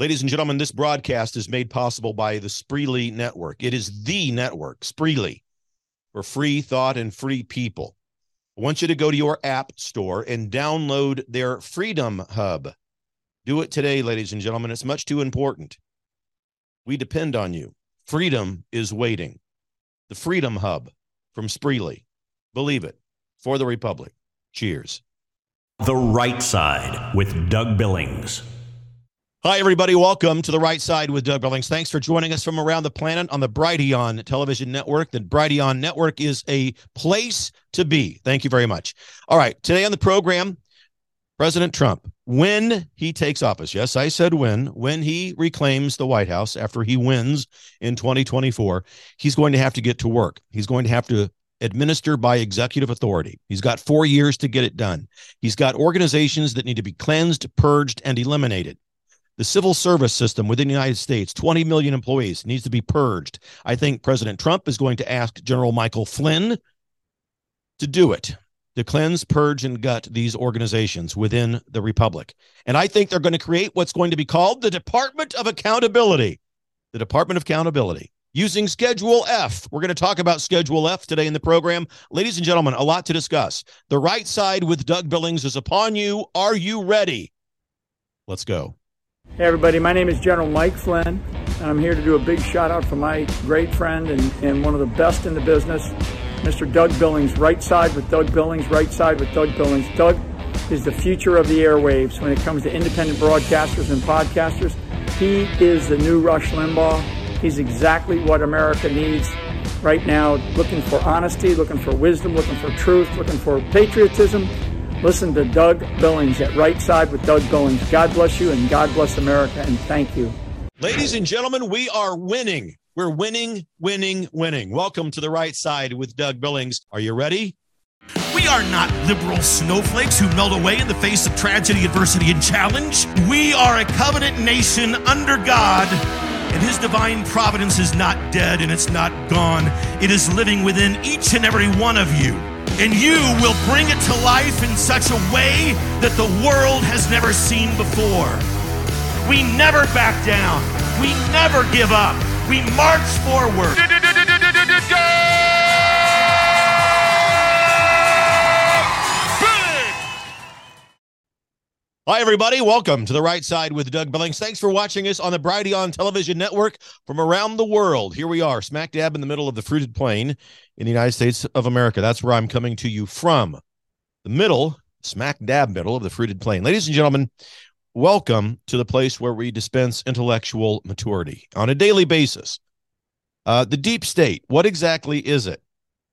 Ladies and gentlemen, this broadcast is made possible by the Spreely Network. It is the network, Spreely, for free thought and free people. I want you to go to your app store and download their Freedom Hub. Do it today, ladies and gentlemen. It's much too important. We depend on you. Freedom is waiting. The Freedom Hub from Spreely. Believe it. For the Republic. Cheers. The Right Side with Doug Billings. Hi, everybody. Welcome to the right side with Doug Billings. Thanks for joining us from around the planet on the Brighteon television network. The Brighteon network is a place to be. Thank you very much. All right. Today on the program, President Trump, when he takes office, yes, I said when, when he reclaims the White House after he wins in 2024, he's going to have to get to work. He's going to have to administer by executive authority. He's got four years to get it done. He's got organizations that need to be cleansed, purged, and eliminated. The civil service system within the United States, 20 million employees, needs to be purged. I think President Trump is going to ask General Michael Flynn to do it, to cleanse, purge, and gut these organizations within the Republic. And I think they're going to create what's going to be called the Department of Accountability. The Department of Accountability using Schedule F. We're going to talk about Schedule F today in the program. Ladies and gentlemen, a lot to discuss. The right side with Doug Billings is upon you. Are you ready? Let's go. Hey everybody, my name is General Mike Flynn, and I'm here to do a big shout out for my great friend and, and one of the best in the business, Mr. Doug Billings. Right side with Doug Billings, right side with Doug Billings. Doug is the future of the airwaves when it comes to independent broadcasters and podcasters. He is the new Rush Limbaugh. He's exactly what America needs right now, looking for honesty, looking for wisdom, looking for truth, looking for patriotism Listen to Doug Billings at Right Side with Doug Billings. God bless you and God bless America and thank you. Ladies and gentlemen, we are winning. We're winning, winning, winning. Welcome to the right side with Doug Billings. Are you ready? We are not liberal snowflakes who melt away in the face of tragedy, adversity, and challenge. We are a covenant nation under God, and His divine providence is not dead and it's not gone. It is living within each and every one of you and you will bring it to life in such a way that the world has never seen before. We never back down. We never give up. We march forward. Hi, everybody. Welcome to the right side with Doug Billings. Thanks for watching us on the Brighteon Television Network from around the world. Here we are, smack dab in the middle of the fruited plain in the United States of America. That's where I'm coming to you from. The middle, smack dab middle of the fruited plain. Ladies and gentlemen, welcome to the place where we dispense intellectual maturity on a daily basis. Uh, the deep state, what exactly is it?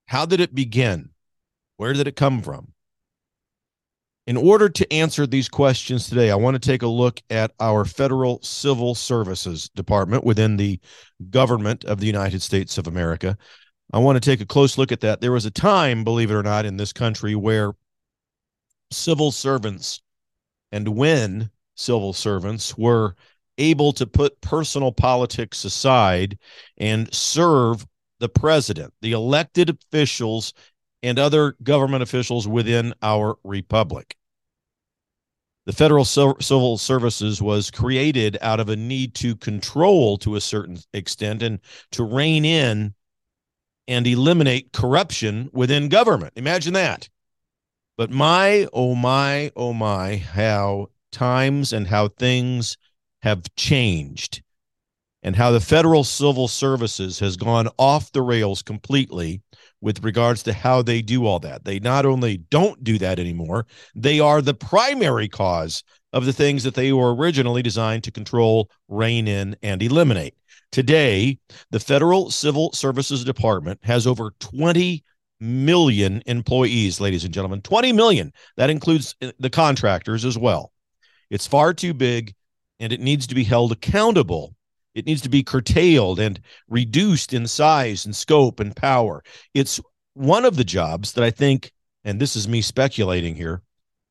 How did it begin? Where did it come from? In order to answer these questions today, I want to take a look at our Federal Civil Services Department within the government of the United States of America. I want to take a close look at that. There was a time, believe it or not, in this country where civil servants and when civil servants were able to put personal politics aside and serve the president, the elected officials, and other government officials within our republic. The Federal Civil Services was created out of a need to control to a certain extent and to rein in and eliminate corruption within government. Imagine that. But my, oh my, oh my, how times and how things have changed and how the federal civil services has gone off the rails completely with regards to how they do all that. They not only don't do that anymore, they are the primary cause of the things that they were originally designed to control, rein in, and eliminate. Today, the Federal Civil Services Department has over 20 million employees, ladies and gentlemen. 20 million. That includes uh, the contractors as well. It's far too big and it needs to be held accountable it needs to be curtailed and reduced in size and scope and power. It's one of the jobs that I think, and this is me speculating here,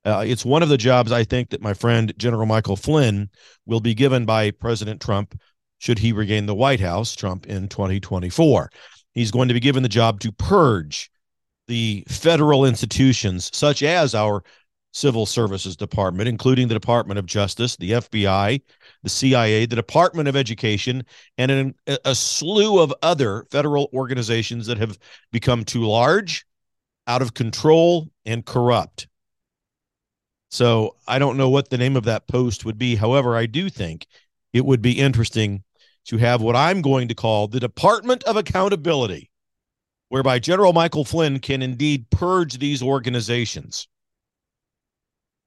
uh, it's one of the jobs I think that my friend General Michael Flynn will be given by President Trump should he regain the White House, Trump in 2024. He's going to be given the job to purge the federal institutions, such as our civil services department, including the Department of Justice, the FBI, the CIA, the Department of Education, and an, a slew of other federal organizations that have become too large, out of control, and corrupt. So I don't know what the name of that post would be. However, I do think it would be interesting to have what I'm going to call the Department of Accountability, whereby General Michael Flynn can indeed purge these organizations.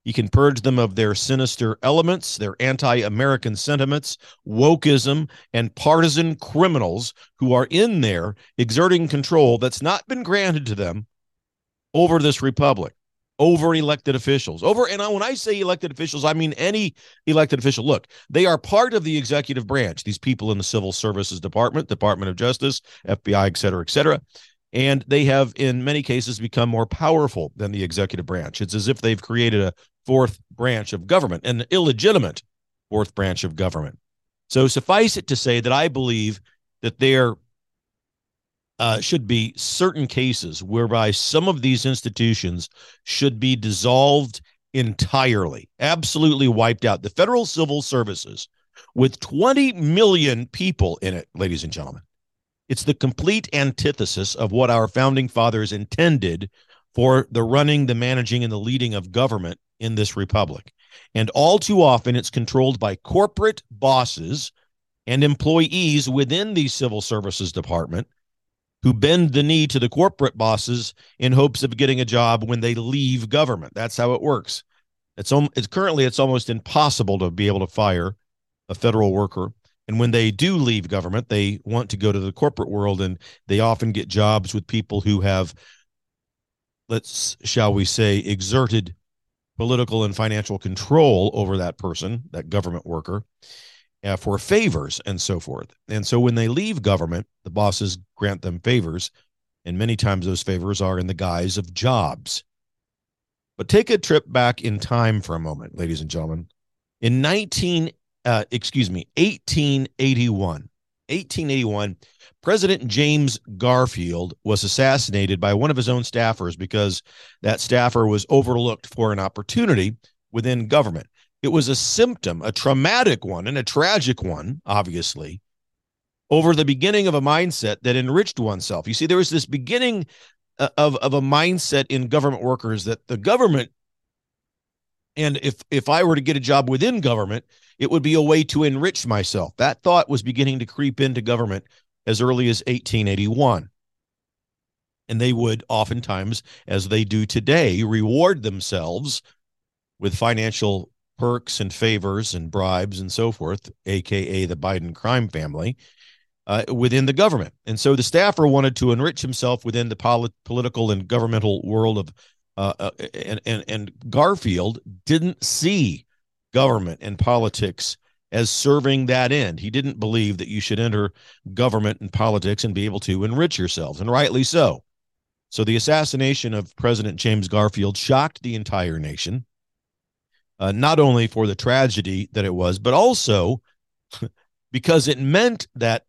He can purge them of their sinister elements, their anti American sentiments, wokeism, and partisan criminals who are in there exerting control that's not been granted to them over this republic over elected officials over and when i say elected officials i mean any elected official. Look they are part of the executive branch these people in the civil services department department of justice fbi et cetera et cetera. And they have in many cases become more powerful than the executive branch. It's as if they've created a fourth branch of government an illegitimate fourth branch of government so suffice it to say that i believe that they're uh, should be certain cases whereby some of these institutions should be dissolved entirely, absolutely wiped out. The federal civil services, with 20 million people in it, ladies and gentlemen, it's the complete antithesis of what our founding fathers intended for the running, the managing, and the leading of government in this republic. And all too often, it's controlled by corporate bosses and employees within the civil services department who bend the knee to the corporate bosses in hopes of getting a job when they leave government. That's how it works. It's, it's currently it's almost impossible to be able to fire a federal worker. And when they do leave government, they want to go to the corporate world and they often get jobs with people who have let's shall we say exerted political and financial control over that person, that government worker uh, for favors and so forth. And so when they leave government, the bosses grant them favors, and many times those favors are in the guise of jobs. But take a trip back in time for a moment, ladies and gentlemen. In 19, uh, excuse me, 1881, 1881, President James Garfield was assassinated by one of his own staffers because that staffer was overlooked for an opportunity within government. It was a symptom, a traumatic one, and a tragic one, obviously, over the beginning of a mindset that enriched oneself. You see, there was this beginning uh, of, of a mindset in government workers that the government, and if if I were to get a job within government, it would be a way to enrich myself. That thought was beginning to creep into government as early as 1881. And they would oftentimes, as they do today, reward themselves with financial perks and favors and bribes and so forth, aka the Biden crime family, uh, within the government. And so the staffer wanted to enrich himself within the polit- political and governmental world of, uh, uh, and, and and Garfield didn't see government and politics as serving that end. He didn't believe that you should enter government and politics and be able to enrich yourselves, and rightly so. So the assassination of President James Garfield shocked the entire nation uh, not only for the tragedy that it was, but also because it meant that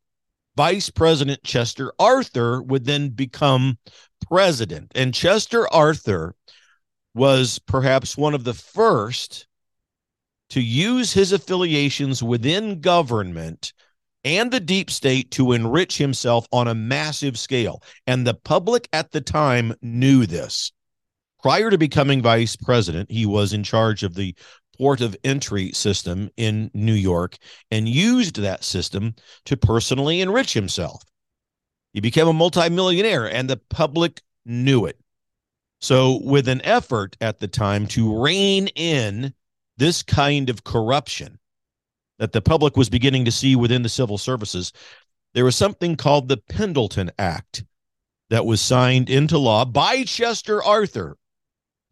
Vice President Chester Arthur would then become president. And Chester Arthur was perhaps one of the first to use his affiliations within government and the deep state to enrich himself on a massive scale. And the public at the time knew this. Prior to becoming vice president, he was in charge of the port of entry system in New York and used that system to personally enrich himself. He became a multimillionaire and the public knew it. So, with an effort at the time to rein in this kind of corruption that the public was beginning to see within the civil services, there was something called the Pendleton Act that was signed into law by Chester Arthur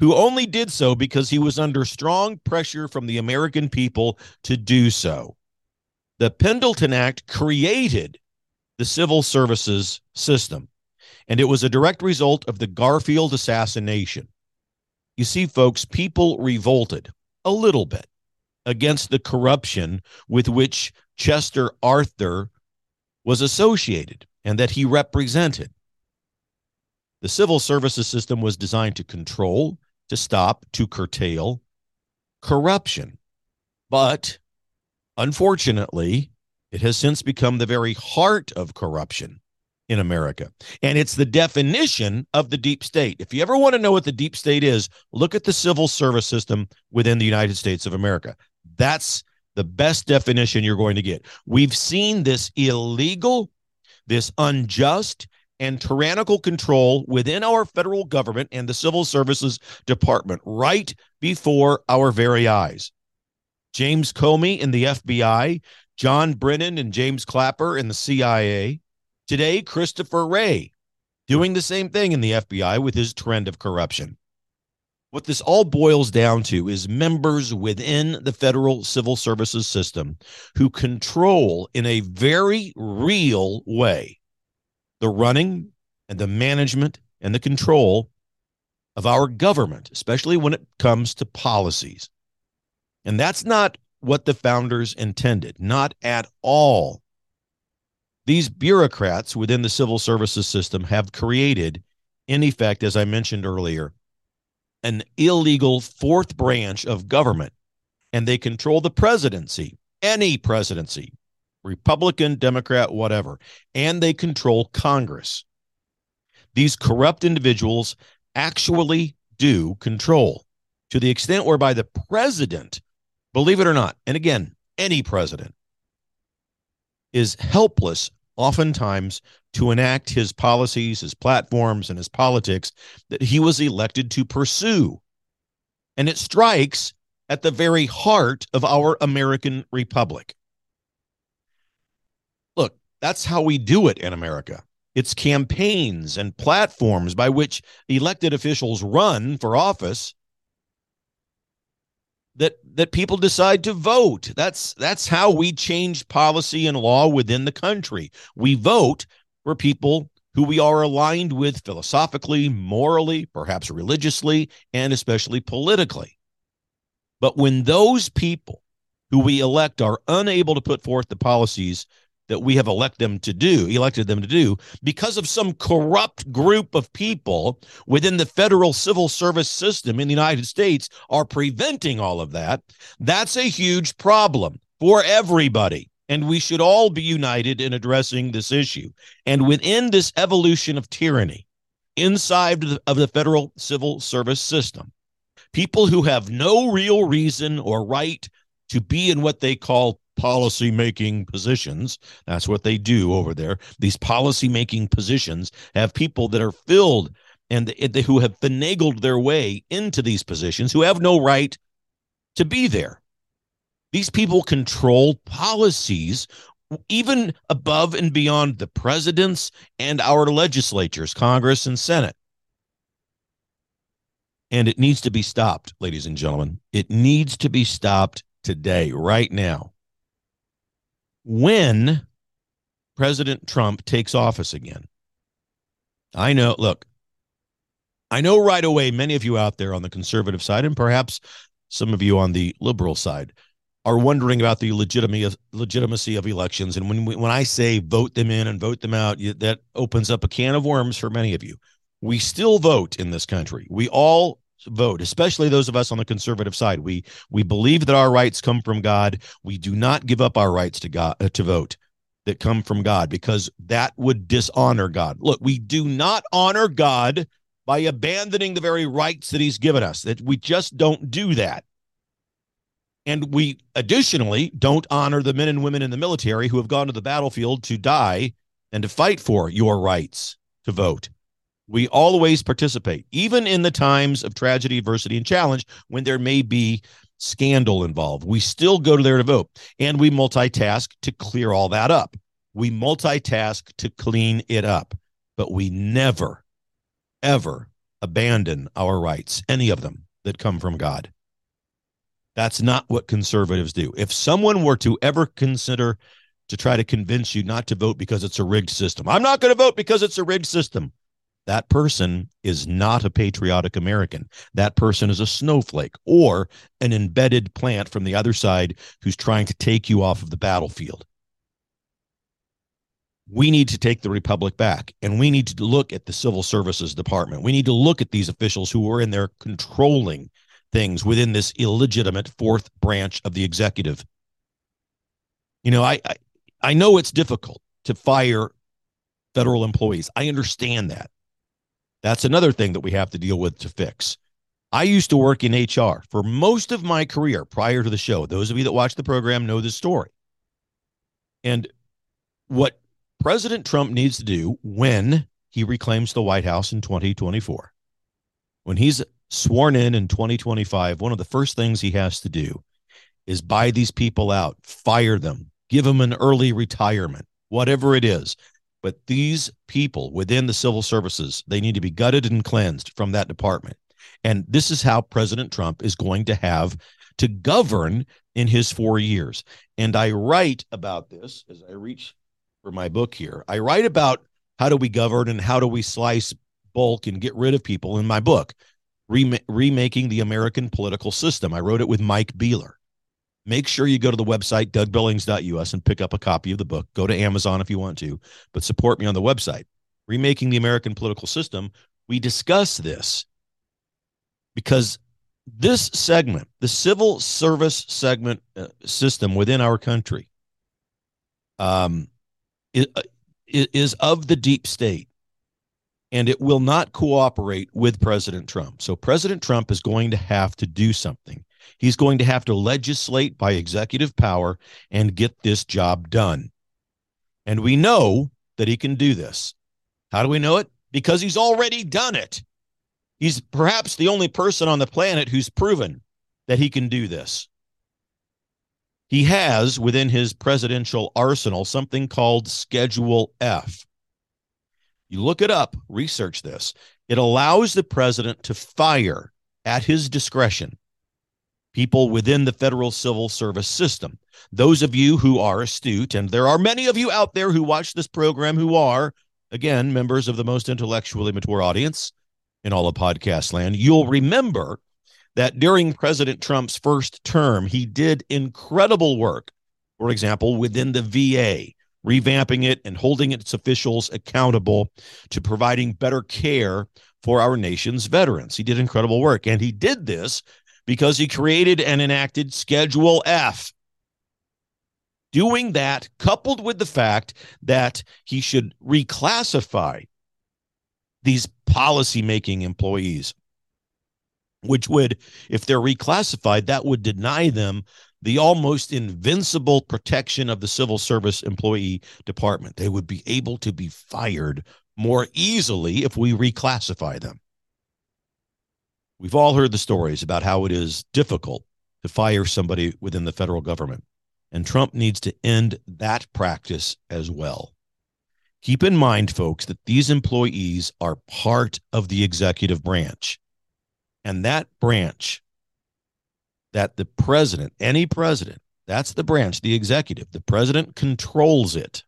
who only did so because he was under strong pressure from the American people to do so. The Pendleton Act created the civil services system, and it was a direct result of the Garfield assassination. You see, folks, people revolted a little bit against the corruption with which Chester Arthur was associated and that he represented. The civil services system was designed to control, to stop, to curtail corruption. But unfortunately, it has since become the very heart of corruption in America. And it's the definition of the deep state. If you ever want to know what the deep state is, look at the civil service system within the United States of America. That's the best definition you're going to get. We've seen this illegal, this unjust, and tyrannical control within our federal government and the civil services department right before our very eyes. James Comey in the FBI, John Brennan and James Clapper in the CIA. Today, Christopher Wray doing the same thing in the FBI with his trend of corruption. What this all boils down to is members within the federal civil services system who control in a very real way the running and the management and the control of our government, especially when it comes to policies. And that's not what the founders intended, not at all. These bureaucrats within the civil services system have created, in effect, as I mentioned earlier, an illegal fourth branch of government, and they control the presidency, any presidency, Republican, Democrat, whatever, and they control Congress. These corrupt individuals actually do control to the extent whereby the president, believe it or not, and again, any president is helpless oftentimes to enact his policies, his platforms, and his politics that he was elected to pursue. And it strikes at the very heart of our American Republic. Look, that's how we do it in America. It's campaigns and platforms by which elected officials run for office that that people decide to vote. That's that's how we change policy and law within the country. We vote for people who we are aligned with philosophically, morally, perhaps religiously, and especially politically. But when those people who we elect are unable to put forth the policies that we have elected them to do, elected them to do, because of some corrupt group of people within the federal civil service system in the United States are preventing all of that, that's a huge problem for everybody. And we should all be united in addressing this issue. And within this evolution of tyranny, inside of the federal civil service system, people who have no real reason or right to be in what they call policy making positions. That's what they do over there. These policy making positions have people that are filled and they, who have finagled their way into these positions who have no right to be there. These people control policies even above and beyond the presidents and our legislatures, Congress and Senate. And it needs to be stopped, ladies and gentlemen. It needs to be stopped today, right now when President Trump takes office again. I know, look, I know right away many of you out there on the conservative side, and perhaps some of you on the liberal side, are wondering about the legitimacy of, elections. And when we, when I say vote them in and vote them out, that opens up a can of worms for many of you. We still vote in this country. We all vote especially those of us on the conservative side. We we believe that our rights come from god. We do not give up our rights to god uh, to vote that come from god because that would dishonor god. Look we do not honor god by abandoning the very rights that he's given us that we just don't do that. And we additionally don't honor the men and women in the military who have gone to the battlefield to die and to fight for your rights to vote we always participate, even in the times of tragedy, adversity, and challenge when there may be scandal involved. We still go to there to vote and we multitask to clear all that up. We multitask to clean it up, but we never, ever abandon our rights, any of them that come from God. That's not what conservatives do. If someone were to ever consider to try to convince you not to vote because it's a rigged system, I'm not going to vote because it's a rigged system that person is not a patriotic American. That person is a snowflake or an embedded plant from the other side who's trying to take you off of the battlefield. we need to take the republic back and we need to look at the civil services department. We need to look at these officials who are in there controlling things within this illegitimate fourth branch of the executive. You know, I, I, I know it's difficult to fire federal employees. I understand that. That's another thing that we have to deal with to fix. I used to work in HR for most of my career prior to the show. Those of you that watch the program know this story. And what President Trump needs to do when he reclaims the White House in 2024, when he's sworn in in 2025, one of the first things he has to do is buy these people out, fire them, give them an early retirement, whatever it is. But these people within the civil services, they need to be gutted and cleansed from that department. And this is how President Trump is going to have to govern in his four years. And I write about this as I reach for my book here. I write about how do we govern and how do we slice bulk and get rid of people in my book, Remaking the American Political System. I wrote it with Mike Beeler. Make sure you go to the website, dougbillings.us, and pick up a copy of the book. Go to Amazon if you want to, but support me on the website. Remaking the American Political System. We discuss this because this segment, the civil service segment uh, system within our country, um, is, uh, is of the deep state and it will not cooperate with President Trump. So President Trump is going to have to do something. He's going to have to legislate by executive power and get this job done. And we know that he can do this. How do we know it? Because he's already done it. He's perhaps the only person on the planet who's proven that he can do this. He has within his presidential arsenal something called Schedule F. You look it up, research this. It allows the president to fire at his discretion people within the federal civil service system. Those of you who are astute, and there are many of you out there who watch this program who are, again, members of the most intellectually mature audience in all of podcast land, you'll remember that during President Trump's first term, he did incredible work, for example, within the VA, revamping it and holding its officials accountable to providing better care for our nation's veterans. He did incredible work. And he did this because he created and enacted Schedule F. Doing that, coupled with the fact that he should reclassify these policy-making employees, which would, if they're reclassified, that would deny them the almost invincible protection of the civil service employee department. They would be able to be fired more easily if we reclassify them. We've all heard the stories about how it is difficult to fire somebody within the federal government, and Trump needs to end that practice as well. Keep in mind, folks, that these employees are part of the executive branch. And that branch, that the president, any president, that's the branch, the executive, the president controls it.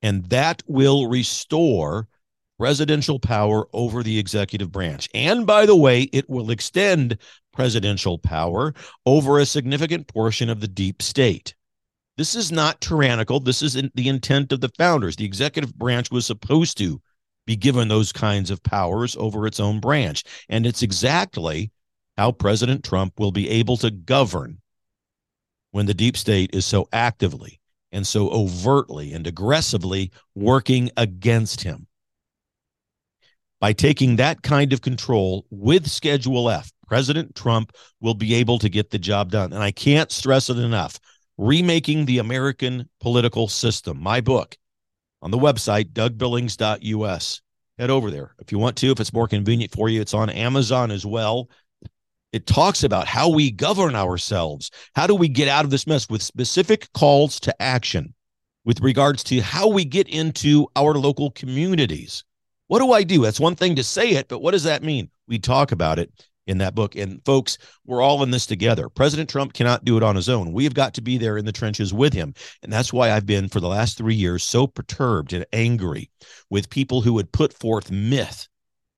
And that will restore presidential power over the executive branch. And by the way, it will extend presidential power over a significant portion of the deep state. This is not tyrannical. This is the intent of the founders. The executive branch was supposed to be given those kinds of powers over its own branch. And it's exactly how President Trump will be able to govern when the deep state is so actively and so overtly and aggressively working against him by taking that kind of control with Schedule F, President Trump will be able to get the job done. And I can't stress it enough. Remaking the American Political System, my book on the website, dougbillings.us. Head over there if you want to, if it's more convenient for you. It's on Amazon as well. It talks about how we govern ourselves. How do we get out of this mess with specific calls to action with regards to how we get into our local communities? What do I do? That's one thing to say it, but what does that mean? We talk about it in that book. And folks, we're all in this together. President Trump cannot do it on his own. We have got to be there in the trenches with him. And that's why I've been, for the last three years, so perturbed and angry with people who would put forth myth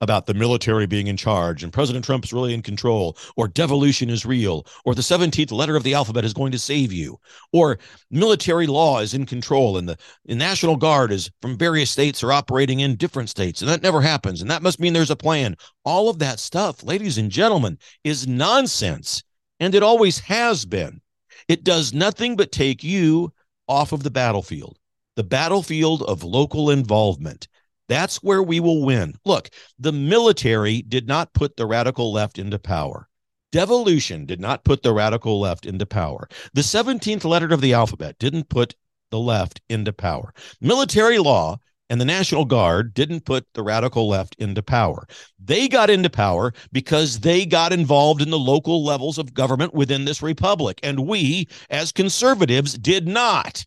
about the military being in charge and President Trump is really in control, or devolution is real, or the 17th letter of the alphabet is going to save you, or military law is in control and the, the National Guard is from various states are operating in different states. And that never happens. And that must mean there's a plan. All of that stuff, ladies and gentlemen, is nonsense. And it always has been. It does nothing but take you off of the battlefield, the battlefield of local involvement. That's where we will win. Look, the military did not put the radical left into power. Devolution did not put the radical left into power. The 17th letter of the alphabet didn't put the left into power. Military law and the National Guard didn't put the radical left into power. They got into power because they got involved in the local levels of government within this republic. And we, as conservatives, did not.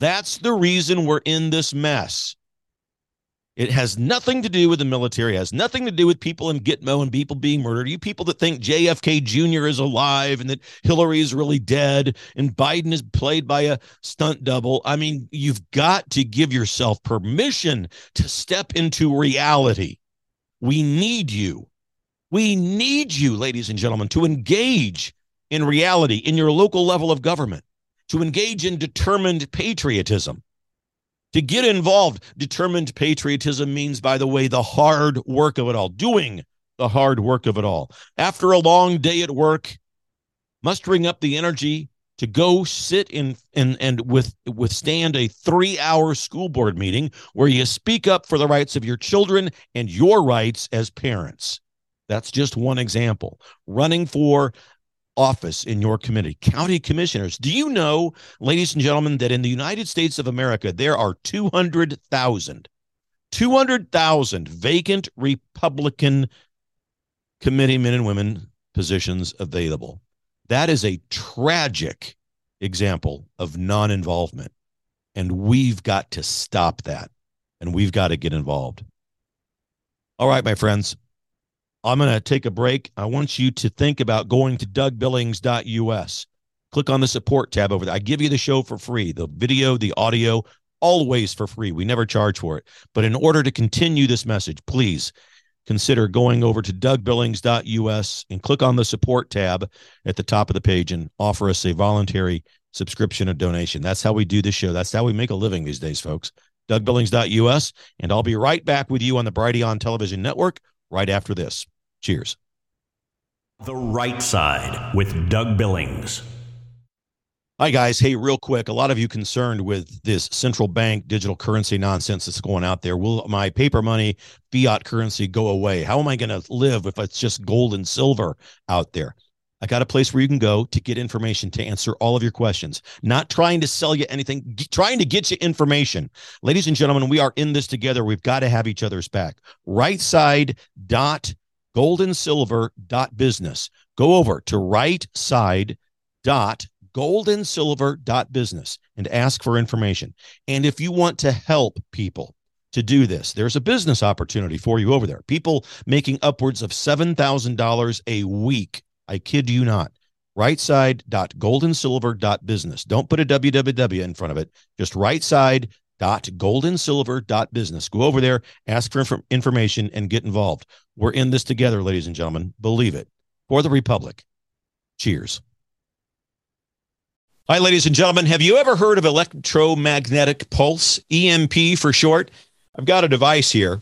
That's the reason we're in this mess. It has nothing to do with the military, it has nothing to do with people in Gitmo and people being murdered. You people that think JFK Jr. is alive and that Hillary is really dead and Biden is played by a stunt double. I mean, you've got to give yourself permission to step into reality. We need you. We need you, ladies and gentlemen, to engage in reality in your local level of government, to engage in determined patriotism to get involved. Determined patriotism means, by the way, the hard work of it all, doing the hard work of it all. After a long day at work, mustering up the energy to go sit in and and with withstand a three hour school board meeting where you speak up for the rights of your children and your rights as parents. That's just one example. Running for office in your committee, county commissioners. Do you know, ladies and gentlemen, that in the United States of America, there are 200,000, 200,000 vacant Republican committee men and women positions available? That is a tragic example of non involvement. And we've got to stop that. And we've got to get involved. All right, my friends. I'm going to take a break. I want you to think about going to dougbillings.us. Click on the support tab over there. I give you the show for free the video, the audio, always for free. We never charge for it. But in order to continue this message, please consider going over to dougbillings.us and click on the support tab at the top of the page and offer us a voluntary subscription or donation. That's how we do this show. That's how we make a living these days, folks. dougbillings.us. And I'll be right back with you on the Brighteon Television Network right after this. Cheers. The Right Side with Doug Billings. Hi, guys. Hey, real quick. A lot of you concerned with this central bank digital currency nonsense that's going out there. Will my paper money, fiat currency go away? How am I going to live if it's just gold and silver out there? I got a place where you can go to get information to answer all of your questions. Not trying to sell you anything, trying to get you information. Ladies and gentlemen, we are in this together. We've got to have each other's back. Right side dot silver dot business. Go over to right side dot silver dot business and ask for information. And if you want to help people, to do this. There's a business opportunity for you over there. People making upwards of $7,000 a week I kid you not. Right side dot gold and silver dot business. Don't put a www in front of it. Just right side dot gold dot business. Go over there, ask for inf- information, and get involved. We're in this together, ladies and gentlemen. Believe it. For the Republic. Cheers. Hi, ladies and gentlemen. Have you ever heard of electromagnetic pulse, EMP for short? I've got a device here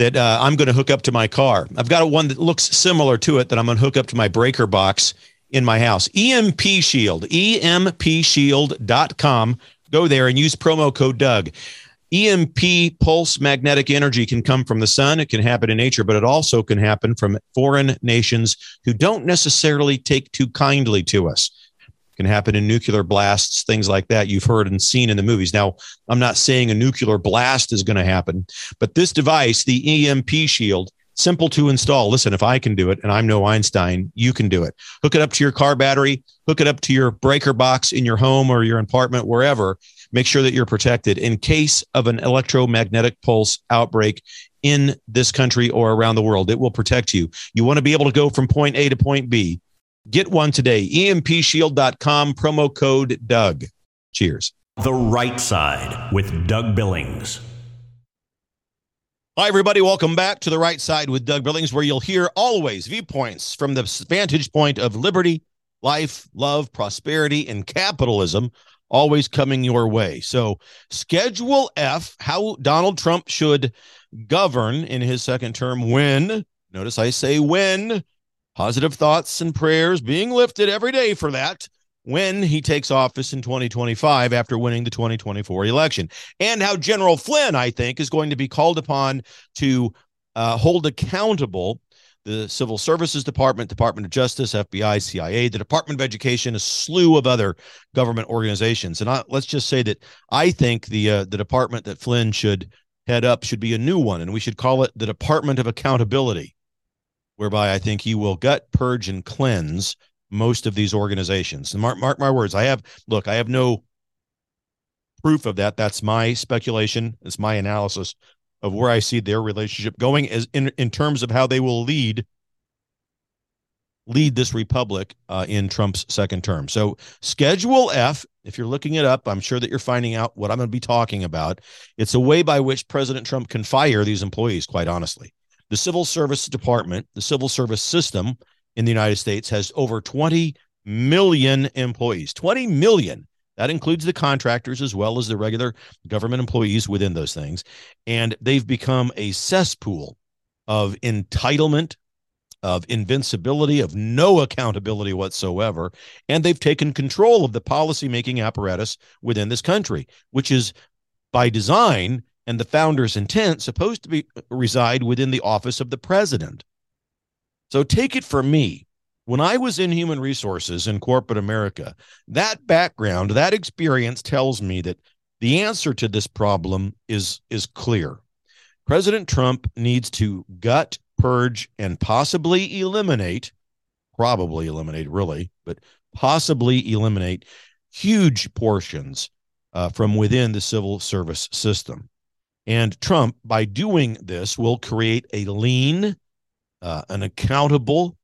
that uh, I'm going to hook up to my car. I've got one that looks similar to it that I'm going to hook up to my breaker box in my house. EMP Shield, empshield.com. Go there and use promo code Doug. EMP pulse magnetic energy can come from the sun. It can happen in nature, but it also can happen from foreign nations who don't necessarily take too kindly to us can happen in nuclear blasts, things like that you've heard and seen in the movies. Now, I'm not saying a nuclear blast is going to happen, but this device, the EMP shield, simple to install. Listen, if I can do it and I'm no Einstein, you can do it. Hook it up to your car battery, hook it up to your breaker box in your home or your apartment, wherever. Make sure that you're protected in case of an electromagnetic pulse outbreak in this country or around the world. It will protect you. You want to be able to go from point A to point B. Get one today. EMPshield.com, promo code Doug. Cheers. The Right Side with Doug Billings. Hi, everybody. Welcome back to the right side with Doug Billings, where you'll hear always viewpoints from the vantage point of liberty, life, love, prosperity, and capitalism, always coming your way. So, Schedule F, how Donald Trump should govern in his second term when, notice I say when, positive thoughts and prayers being lifted every day for that when he takes office in 2025 after winning the 2024 election, and how General Flynn, I think, is going to be called upon to uh, hold accountable the Civil Services Department, Department of Justice, FBI, CIA, the Department of Education, a slew of other government organizations. And I, let's just say that I think the uh, the department that Flynn should head up should be a new one, and we should call it the Department of Accountability, whereby I think he will gut, purge, and cleanse most of these organizations. And mark, mark my words, I have look, I have no proof of that. That's my speculation. It's my analysis of where I see their relationship going as in, in terms of how they will lead lead this republic uh, in Trump's second term. So Schedule F, if you're looking it up, I'm sure that you're finding out what I'm going to be talking about. It's a way by which President Trump can fire these employees, quite honestly. The Civil Service Department, the civil service system in the United States has over 20 million employees. 20 million. That includes the contractors as well as the regular government employees within those things. And they've become a cesspool of entitlement, of invincibility, of no accountability whatsoever. And they've taken control of the policymaking apparatus within this country, which is by design and the founder's intent supposed to be reside within the office of the president. So take it from me. When I was in human resources in corporate America, that background, that experience tells me that the answer to this problem is, is clear. President Trump needs to gut, purge, and possibly eliminate, probably eliminate, really, but possibly eliminate huge portions uh, from within the civil service system. And Trump, by doing this, will create a lean, uh, an accountable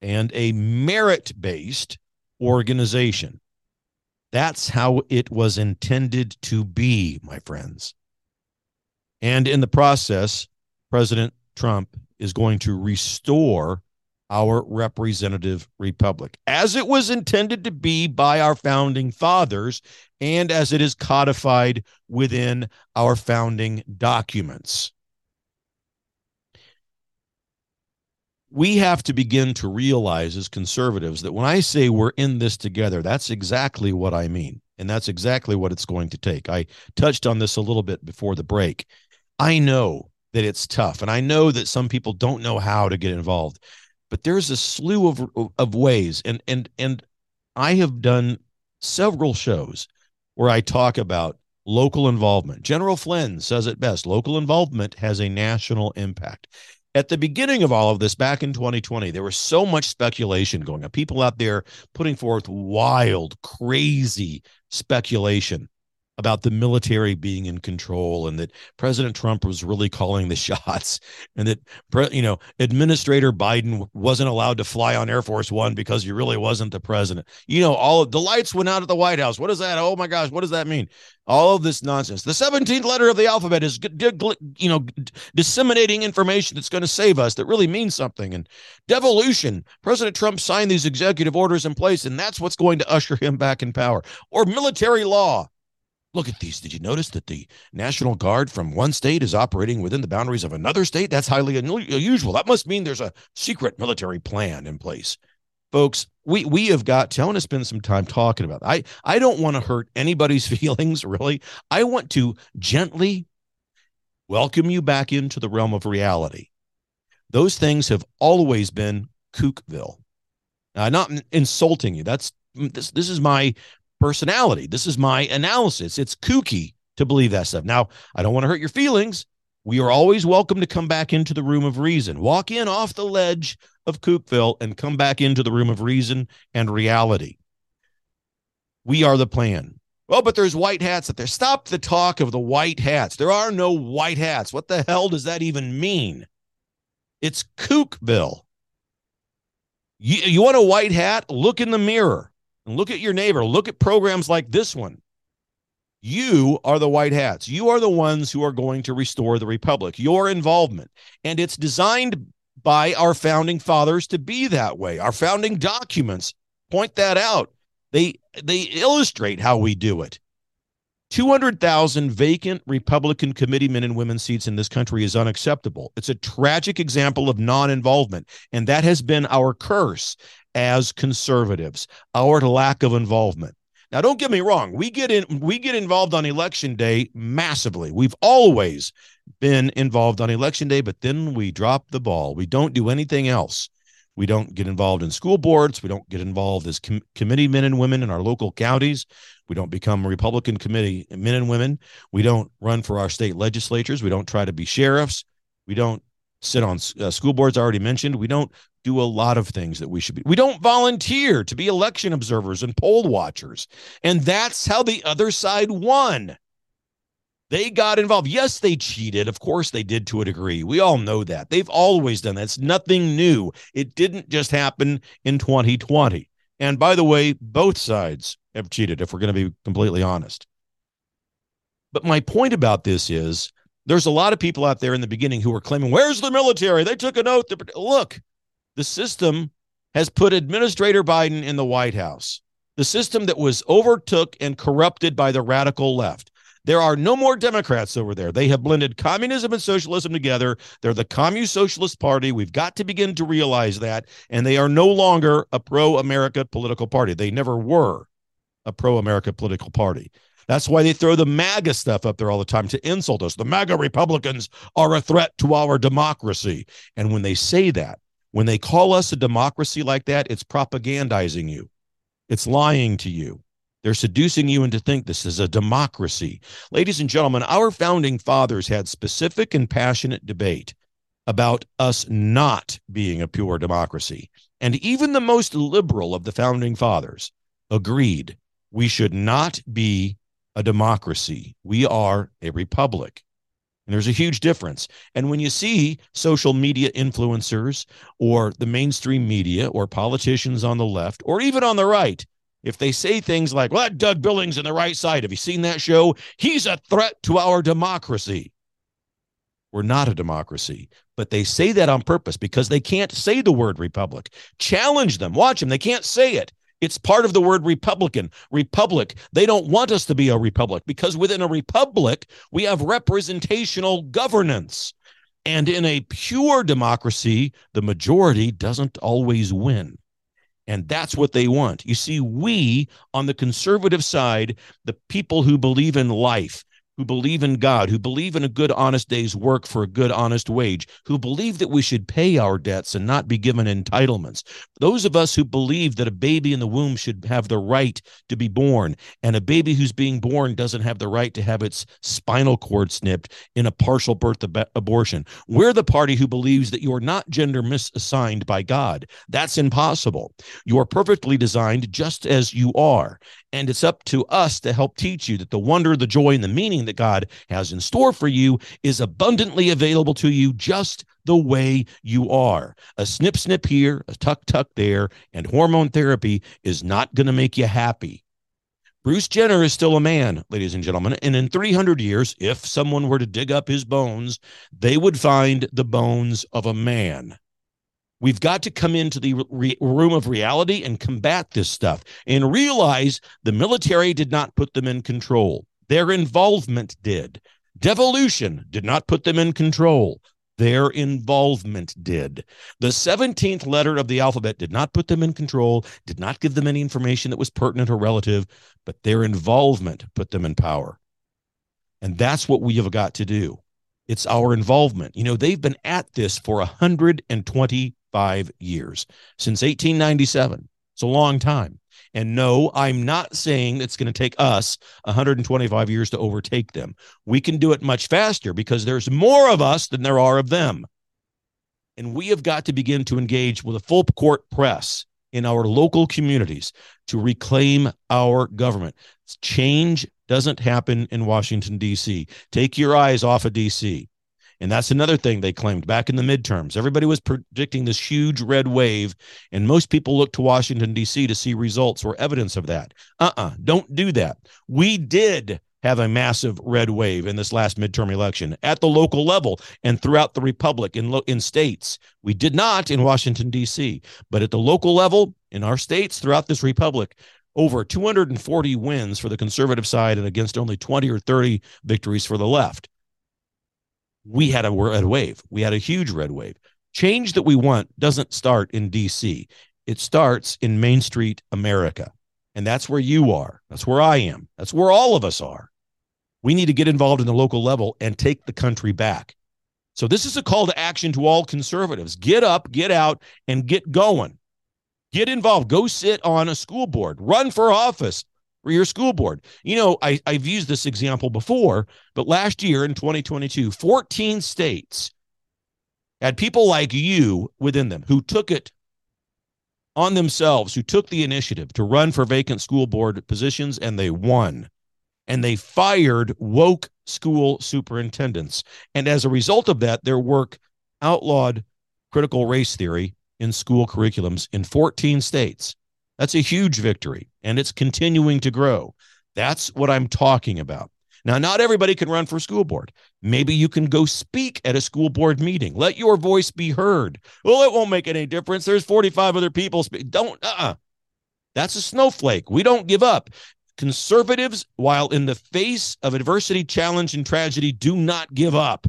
and a merit based organization. That's how it was intended to be, my friends. And in the process, President Trump is going to restore our representative republic as it was intended to be by our founding fathers and as it is codified within our founding documents. we have to begin to realize as conservatives that when I say we're in this together, that's exactly what I mean. And that's exactly what it's going to take. I touched on this a little bit before the break. I know that it's tough, and I know that some people don't know how to get involved, but there's a slew of, of ways. And, and, and I have done several shows where I talk about local involvement. General Flynn says it best local involvement has a national impact at the beginning of all of this back in 2020 there was so much speculation going on people out there putting forth wild crazy speculation about the military being in control and that President Trump was really calling the shots and that you know administrator Biden wasn't allowed to fly on Air Force 1 because he really wasn't the president. You know all of the lights went out at the White House. What is that? Oh my gosh, what does that mean? All of this nonsense. The 17th letter of the alphabet is you know disseminating information that's going to save us that really means something and devolution. President Trump signed these executive orders in place and that's what's going to usher him back in power. Or military law Look at these. Did you notice that the National Guard from one state is operating within the boundaries of another state? That's highly unusual. That must mean there's a secret military plan in place. Folks, we we have got to, I want to spend some time talking about. That. I I don't want to hurt anybody's feelings, really. I want to gently welcome you back into the realm of reality. Those things have always been kookville. Not insulting you. That's this. This is my personality. This is my analysis. It's kooky to believe that stuff. Now, I don't want to hurt your feelings. We are always welcome to come back into the room of reason. Walk in off the ledge of Kookville and come back into the room of reason and reality. We are the plan. Oh, but there's white hats out there. Stop the talk of the white hats. There are no white hats. What the hell does that even mean? It's Kookville. You, you want a white hat? Look in the mirror. And look at your neighbor. Look at programs like this one. You are the white hats. You are the ones who are going to restore the republic. Your involvement. And it's designed by our founding fathers to be that way. Our founding documents point that out. They they illustrate how we do it. 200,000 vacant Republican committeemen and women seats in this country is unacceptable. It's a tragic example of non involvement. And that has been our curse as conservatives, our lack of involvement. Now, don't get me wrong. We get in, we get involved on election day massively. We've always been involved on election day, but then we drop the ball. We don't do anything else. We don't get involved in school boards. We don't get involved as com- committee men and women in our local counties. We don't become Republican committee men and women. We don't run for our state legislatures. We don't try to be sheriffs. We don't sit on uh, school boards. I already mentioned. We don't do a lot of things that we should be. We don't volunteer to be election observers and poll watchers. And that's how the other side won. They got involved. Yes, they cheated. Of course, they did to a degree. We all know that. They've always done that. It's nothing new. It didn't just happen in 2020. And by the way, both sides have cheated, if we're going to be completely honest. But my point about this is there's a lot of people out there in the beginning who were claiming, Where's the military? They took an oath. To... Look, the system has put Administrator Biden in the White House, the system that was overtook and corrupted by the radical left. There are no more Democrats over there. They have blended communism and socialism together. They're the Communist Socialist Party. We've got to begin to realize that. And they are no longer a pro America political party. They never were a pro America political party. That's why they throw the MAGA stuff up there all the time to insult us. The MAGA Republicans are a threat to our democracy. And when they say that, when they call us a democracy like that, it's propagandizing you, it's lying to you. They're seducing you into think this is a democracy. Ladies and gentlemen, our founding fathers had specific and passionate debate about us not being a pure democracy. And even the most liberal of the founding fathers agreed we should not be a democracy. We are a republic. And there's a huge difference. And when you see social media influencers or the mainstream media or politicians on the left or even on the right if they say things like, well, Doug Billings on the right side, have you seen that show? He's a threat to our democracy. We're not a democracy, but they say that on purpose because they can't say the word republic. Challenge them, watch them. They can't say it. It's part of the word Republican. Republic. They don't want us to be a republic because within a republic, we have representational governance. And in a pure democracy, the majority doesn't always win. And that's what they want. You see, we on the conservative side, the people who believe in life, who believe in God, who believe in a good, honest day's work for a good, honest wage, who believe that we should pay our debts and not be given entitlements. Those of us who believe that a baby in the womb should have the right to be born, and a baby who's being born doesn't have the right to have its spinal cord snipped in a partial birth ab- abortion. We're the party who believes that you're not gender misassigned by God. That's impossible. You're perfectly designed just as you are. And it's up to us to help teach you that the wonder, the joy, and the meaning that God has in store for you is abundantly available to you just the way you are. A snip, snip here, a tuck, tuck there, and hormone therapy is not going to make you happy. Bruce Jenner is still a man, ladies and gentlemen. And in 300 years, if someone were to dig up his bones, they would find the bones of a man. We've got to come into the re- room of reality and combat this stuff and realize the military did not put them in control. Their involvement did. Devolution did not put them in control. Their involvement did. The 17th letter of the alphabet did not put them in control, did not give them any information that was pertinent or relative, but their involvement put them in power. And that's what we have got to do. It's our involvement. You know, they've been at this for 120 five years since 1897. It's a long time. And no, I'm not saying it's going to take us 125 years to overtake them. We can do it much faster because there's more of us than there are of them. And we have got to begin to engage with a full court press in our local communities to reclaim our government. Change doesn't happen in Washington, D.C. Take your eyes off of D.C. And that's another thing they claimed back in the midterms. Everybody was predicting this huge red wave, and most people looked to Washington, D.C. to see results or evidence of that. Uh uh-uh, uh, do not do that. We did have a massive red wave in this last midterm election at the local level and throughout the republic in lo- in states. We did not in Washington D.C., but at the local level in our states throughout this republic, over 240 wins for the conservative side and against only 20 or 30 victories for the left. We had a red wave. We had a huge red wave. Change that we want doesn't start in DC. It starts in Main Street America. And that's where you are. That's where I am. That's where all of us are. We need to get involved in the local level and take the country back. So, this is a call to action to all conservatives get up, get out, and get going. Get involved. Go sit on a school board, run for office for your school board. You know, I, I've used this example before, but last year in 2022, 14 states had people like you within them who took it on themselves, who took the initiative to run for vacant school board positions, and they won. And they fired woke school superintendents. And as a result of that, their work outlawed critical race theory in school curriculums in 14 states. That's a huge victory, and it's continuing to grow. That's what I'm talking about. Now, not everybody can run for school board. Maybe you can go speak at a school board meeting. Let your voice be heard. Well, it won't make any difference. There's 45 other people. Don't, uh uh That's a snowflake. We don't give up. Conservatives, while in the face of adversity, challenge, and tragedy, do not give up.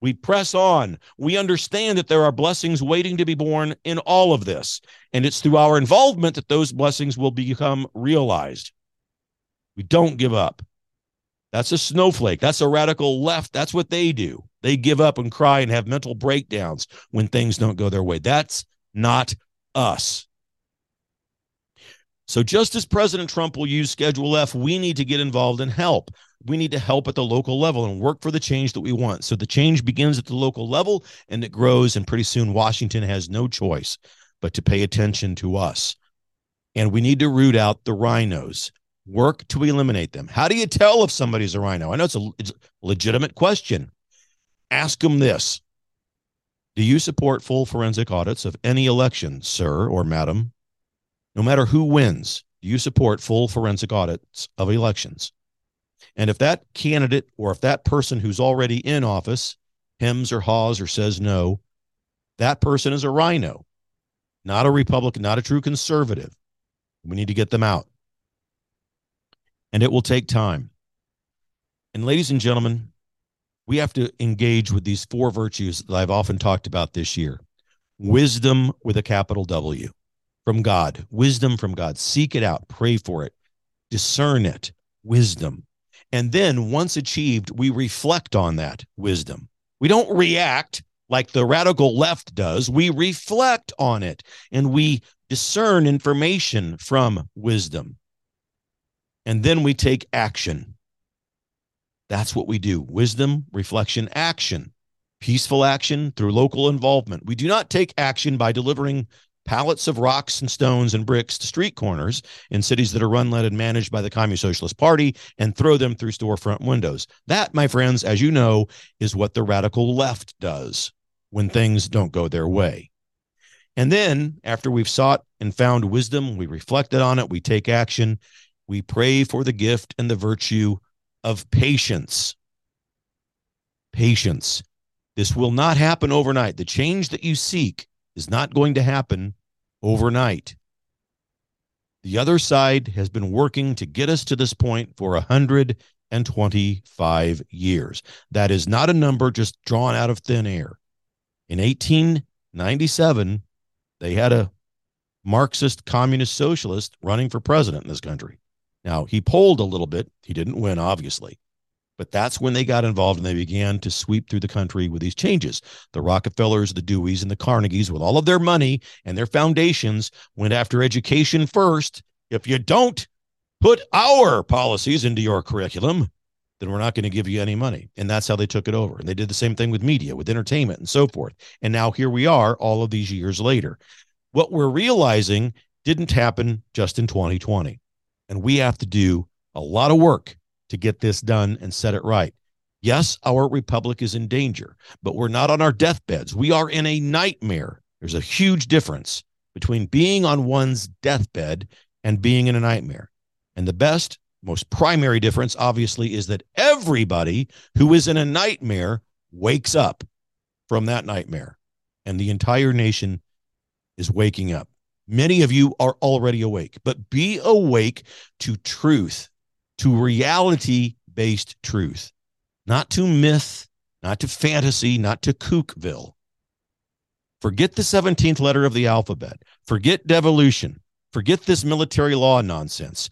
We press on. We understand that there are blessings waiting to be born in all of this. And it's through our involvement that those blessings will become realized. We don't give up. That's a snowflake. That's a radical left. That's what they do. They give up and cry and have mental breakdowns when things don't go their way. That's not us. So, just as President Trump will use Schedule F, we need to get involved and help. We need to help at the local level and work for the change that we want. So, the change begins at the local level and it grows. And pretty soon, Washington has no choice but to pay attention to us. And we need to root out the rhinos, work to eliminate them. How do you tell if somebody's a rhino? I know it's a, it's a legitimate question. Ask them this Do you support full forensic audits of any election, sir or madam? no matter who wins, do you support full forensic audits of elections? And if that candidate or if that person who's already in office hems or haws or says no, that person is a rhino, not a Republican, not a true conservative. We need to get them out. And it will take time. And ladies and gentlemen, we have to engage with these four virtues that I've often talked about this year wisdom with a capital W from God, wisdom from God. Seek it out, pray for it, discern it, wisdom. And then once achieved, we reflect on that wisdom. We don't react like the radical left does. We reflect on it and we discern information from wisdom. And then we take action. That's what we do wisdom, reflection, action. Peaceful action through local involvement. We do not take action by delivering pallets of rocks and stones and bricks to street corners in cities that are run, led, and managed by the Communist Socialist Party and throw them through storefront windows. That, my friends, as you know, is what the radical left does when things don't go their way. And then, after we've sought and found wisdom, we reflected on it, we take action, we pray for the gift and the virtue of patience. Patience. This will not happen overnight. The change that you seek is not going to happen overnight. The other side has been working to get us to this point for 125 years. That is not a number just drawn out of thin air. In 1897, they had a Marxist communist socialist running for president in this country. Now, he polled a little bit. He didn't win, obviously. But that's when they got involved and they began to sweep through the country with these changes. The Rockefellers, the Deweys, and the Carnegies, with all of their money and their foundations, went after education first. If you don't put our policies into your curriculum, then we're not going to give you any money. And that's how they took it over. And they did the same thing with media, with entertainment, and so forth. And now here we are, all of these years later. What we're realizing didn't happen just in 2020. And we have to do a lot of work to get this done and set it right. Yes, our republic is in danger, but we're not on our deathbeds. We are in a nightmare. There's a huge difference between being on one's deathbed and being in a nightmare. And the best most primary difference, obviously, is that everybody who is in a nightmare wakes up from that nightmare, and the entire nation is waking up. Many of you are already awake, but be awake to truth, to reality based truth, not to myth, not to fantasy, not to kookville. Forget the 17th letter of the alphabet. Forget devolution. Forget this military law nonsense.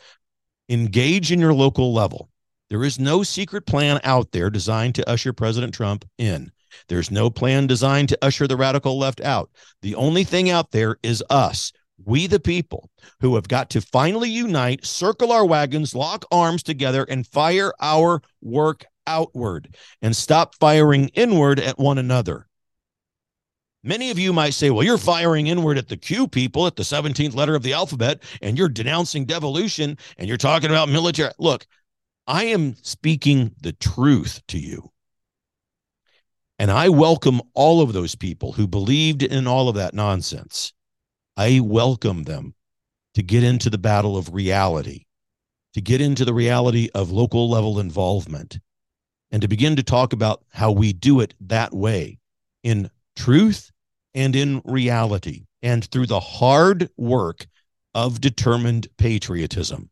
Engage in your local level. There is no secret plan out there designed to usher President Trump in. There's no plan designed to usher the radical left out. The only thing out there is us, we the people, who have got to finally unite, circle our wagons, lock arms together, and fire our work outward and stop firing inward at one another. Many of you might say, well, you're firing inward at the Q people at the 17th letter of the alphabet, and you're denouncing devolution, and you're talking about military. Look, I am speaking the truth to you. And I welcome all of those people who believed in all of that nonsense. I welcome them to get into the battle of reality, to get into the reality of local level involvement, and to begin to talk about how we do it that way in truth and in reality and through the hard work of determined patriotism.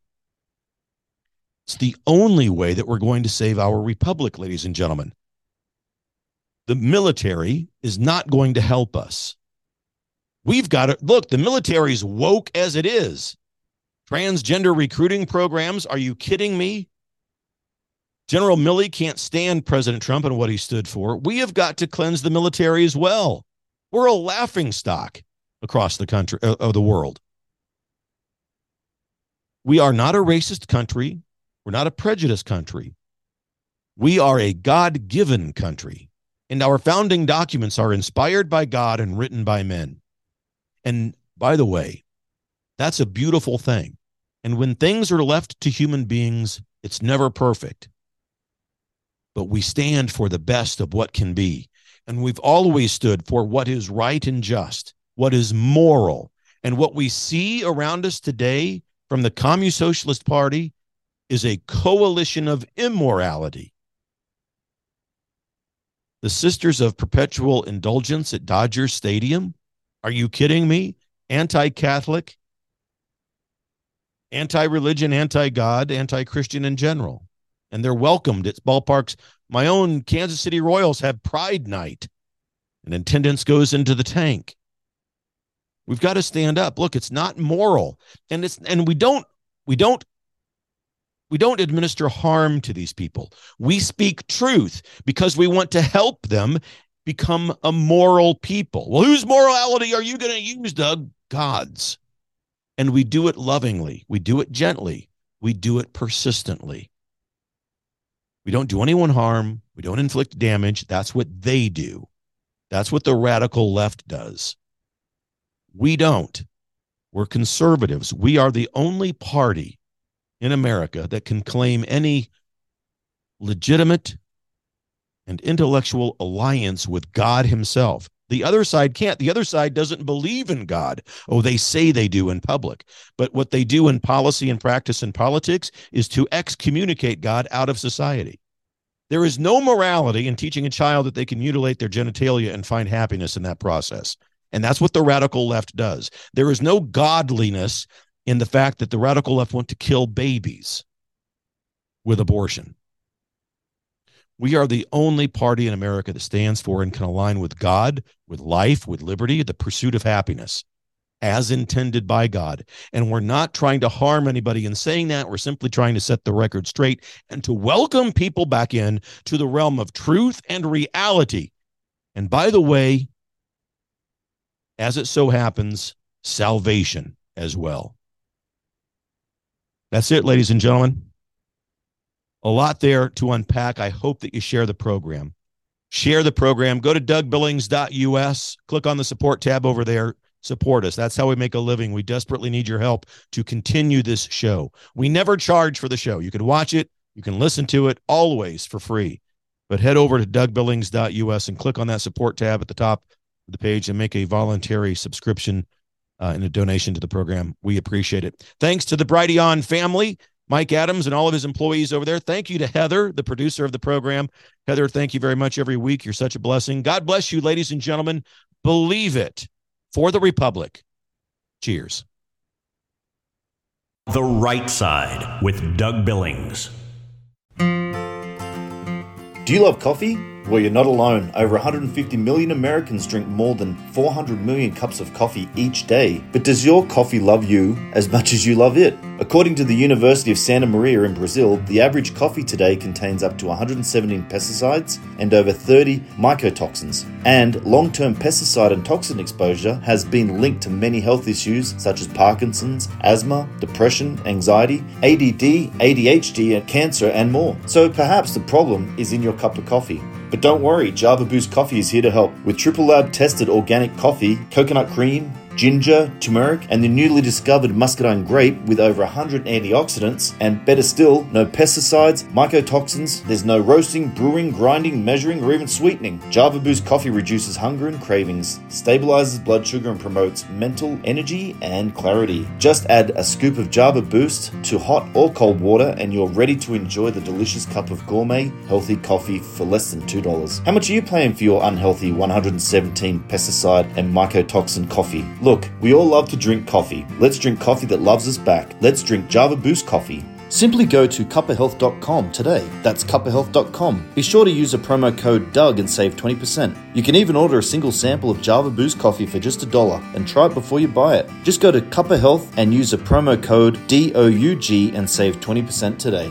It's the only way that we're going to save our republic, ladies and gentlemen. The military is not going to help us. We've got to look, the military's woke as it is. Transgender recruiting programs, are you kidding me? General Milley can't stand President Trump and what he stood for. We have got to cleanse the military as well. We're a laughing stock across the country uh, of the world. We are not a racist country. We're not a prejudiced country. We are a God given country. And our founding documents are inspired by God and written by men. And by the way, that's a beautiful thing. And when things are left to human beings, it's never perfect. But we stand for the best of what can be. And we've always stood for what is right and just, what is moral. And what we see around us today from the Communist Socialist Party is a coalition of immorality. The Sisters of Perpetual Indulgence at Dodger Stadium? Are you kidding me? Anti Catholic, anti religion, anti God, anti Christian in general. And they're welcomed at ballparks my own Kansas City Royals have Pride Night, and attendance goes into the tank. We've got to stand up. Look, it's not moral, and it's and we don't we don't we don't administer harm to these people. We speak truth because we want to help them become a moral people. Well, whose morality are you going to use, Doug? God's. And we do it lovingly. We do it gently. We do it persistently. We don't do anyone harm. We don't inflict damage. That's what they do. That's what the radical left does. We don't. We're conservatives. We are the only party in America that can claim any legitimate and intellectual alliance with God Himself. The other side can't. The other side doesn't believe in God. Oh, they say they do in public. But what they do in policy and practice in politics is to excommunicate God out of society. There is no morality in teaching a child that they can mutilate their genitalia and find happiness in that process. And that's what the radical left does. There is no godliness in the fact that the radical left want to kill babies with abortion. We are the only party in America that stands for and can align with God, with life, with liberty, the pursuit of happiness as intended by God. And we're not trying to harm anybody in saying that. We're simply trying to set the record straight and to welcome people back in to the realm of truth and reality. And by the way, as it so happens, salvation as well. That's it, ladies and gentlemen a lot there to unpack. I hope that you share the program. Share the program. Go to dougbillings.us, click on the support tab over there. Support us. That's how we make a living. We desperately need your help to continue this show. We never charge for the show. You can watch it, you can listen to it always for free. But head over to dougbillings.us and click on that support tab at the top of the page and make a voluntary subscription uh, and a donation to the program. We appreciate it. Thanks to the Brighteon family Mike Adams and all of his employees over there. Thank you to Heather, the producer of the program. Heather, thank you very much every week. You're such a blessing. God bless you, ladies and gentlemen. Believe it for the Republic. Cheers. The Right Side with Doug Billings. Do you love coffee? Well, you're not alone. Over 150 million Americans drink more than 400 million cups of coffee each day. But does your coffee love you as much as you love it? According to the University of Santa Maria in Brazil, the average coffee today contains up to 117 pesticides and over 30 mycotoxins. And long term pesticide and toxin exposure has been linked to many health issues such as Parkinson's, asthma, depression, anxiety, ADD, ADHD, and cancer, and more. So perhaps the problem is in your cup of coffee. But don't worry, Java Boost Coffee is here to help. With Triple Lab tested organic coffee, coconut cream, ginger, turmeric, and the newly discovered muscadine grape with over 100 antioxidants, and better still, no pesticides, mycotoxins, there's no roasting, brewing, grinding, measuring, or even sweetening. Java Boost coffee reduces hunger and cravings, stabilizes blood sugar, and promotes mental energy and clarity. Just add a scoop of Java Boost to hot or cold water, and you're ready to enjoy the delicious cup of gourmet, healthy coffee for less than $2. How much are you paying for your unhealthy 117 pesticide and mycotoxin coffee? Look, we all love to drink coffee. Let's drink coffee that loves us back. Let's drink Java Boost coffee. Simply go to cuppahealth.com today. That's cuppahealth.com. Be sure to use a promo code DOUG and save 20%. You can even order a single sample of Java Boost coffee for just a dollar and try it before you buy it. Just go to Cuppa Health and use a promo code DOUG and save 20% today.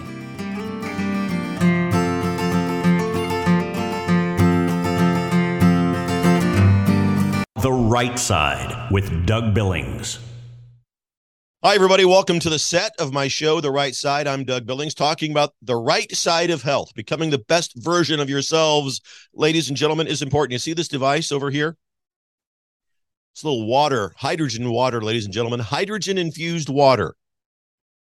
Right Side with Doug Billings. Hi, everybody. Welcome to the set of my show, The Right Side. I'm Doug Billings, talking about the right side of health. Becoming the best version of yourselves, ladies and gentlemen, is important. You see this device over here? It's a little water, hydrogen water, ladies and gentlemen, hydrogen infused water.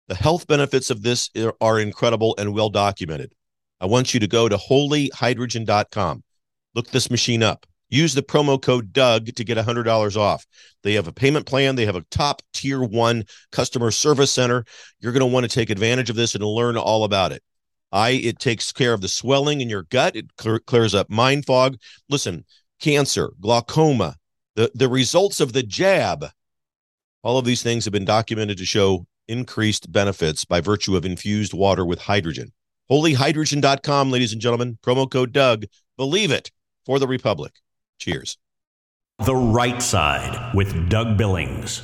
The health benefits of this are incredible and well documented. I want you to go to holyhydrogen.com. Look this machine up. Use the promo code Doug to get $100 off. They have a payment plan. They have a top tier one customer service center. You're going to want to take advantage of this and learn all about it. I it takes care of the swelling in your gut. It clear, clears up mind fog. Listen, cancer, glaucoma, the the results of the jab. All of these things have been documented to show increased benefits by virtue of infused water with hydrogen. Holyhydrogen.com, ladies and gentlemen. Promo code Doug. Believe it for the Republic. Cheers. The Right Side with Doug Billings.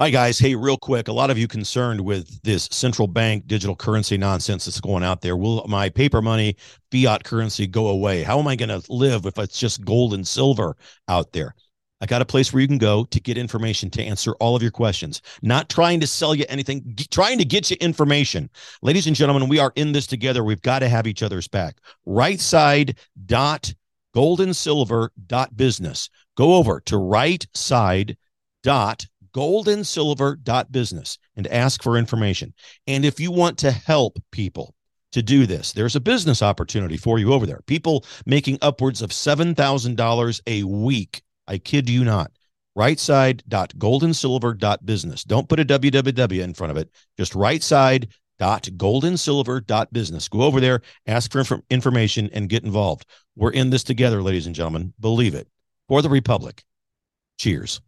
Hi, guys. Hey, real quick. A lot of you concerned with this central bank digital currency nonsense that's going out there. Will my paper money, fiat currency go away? How am I going to live if it's just gold and silver out there? I got a place where you can go to get information to answer all of your questions. Not trying to sell you anything, trying to get you information. Ladies and gentlemen, we are in this together. We've got to have each other's back. Right side dot goldandsilver.business. Go over to right side dot goldandsilver.business and ask for information. And if you want to help people to do this, there's a business opportunity for you over there. People making upwards of $7,000 a week. I kid you not. Right side dot goldandsilver.business. Don't put a www in front of it. Just right side dot dot business. Go over there, ask for inf- information, and get involved. We're in this together, ladies and gentlemen. Believe it. For the Republic. Cheers.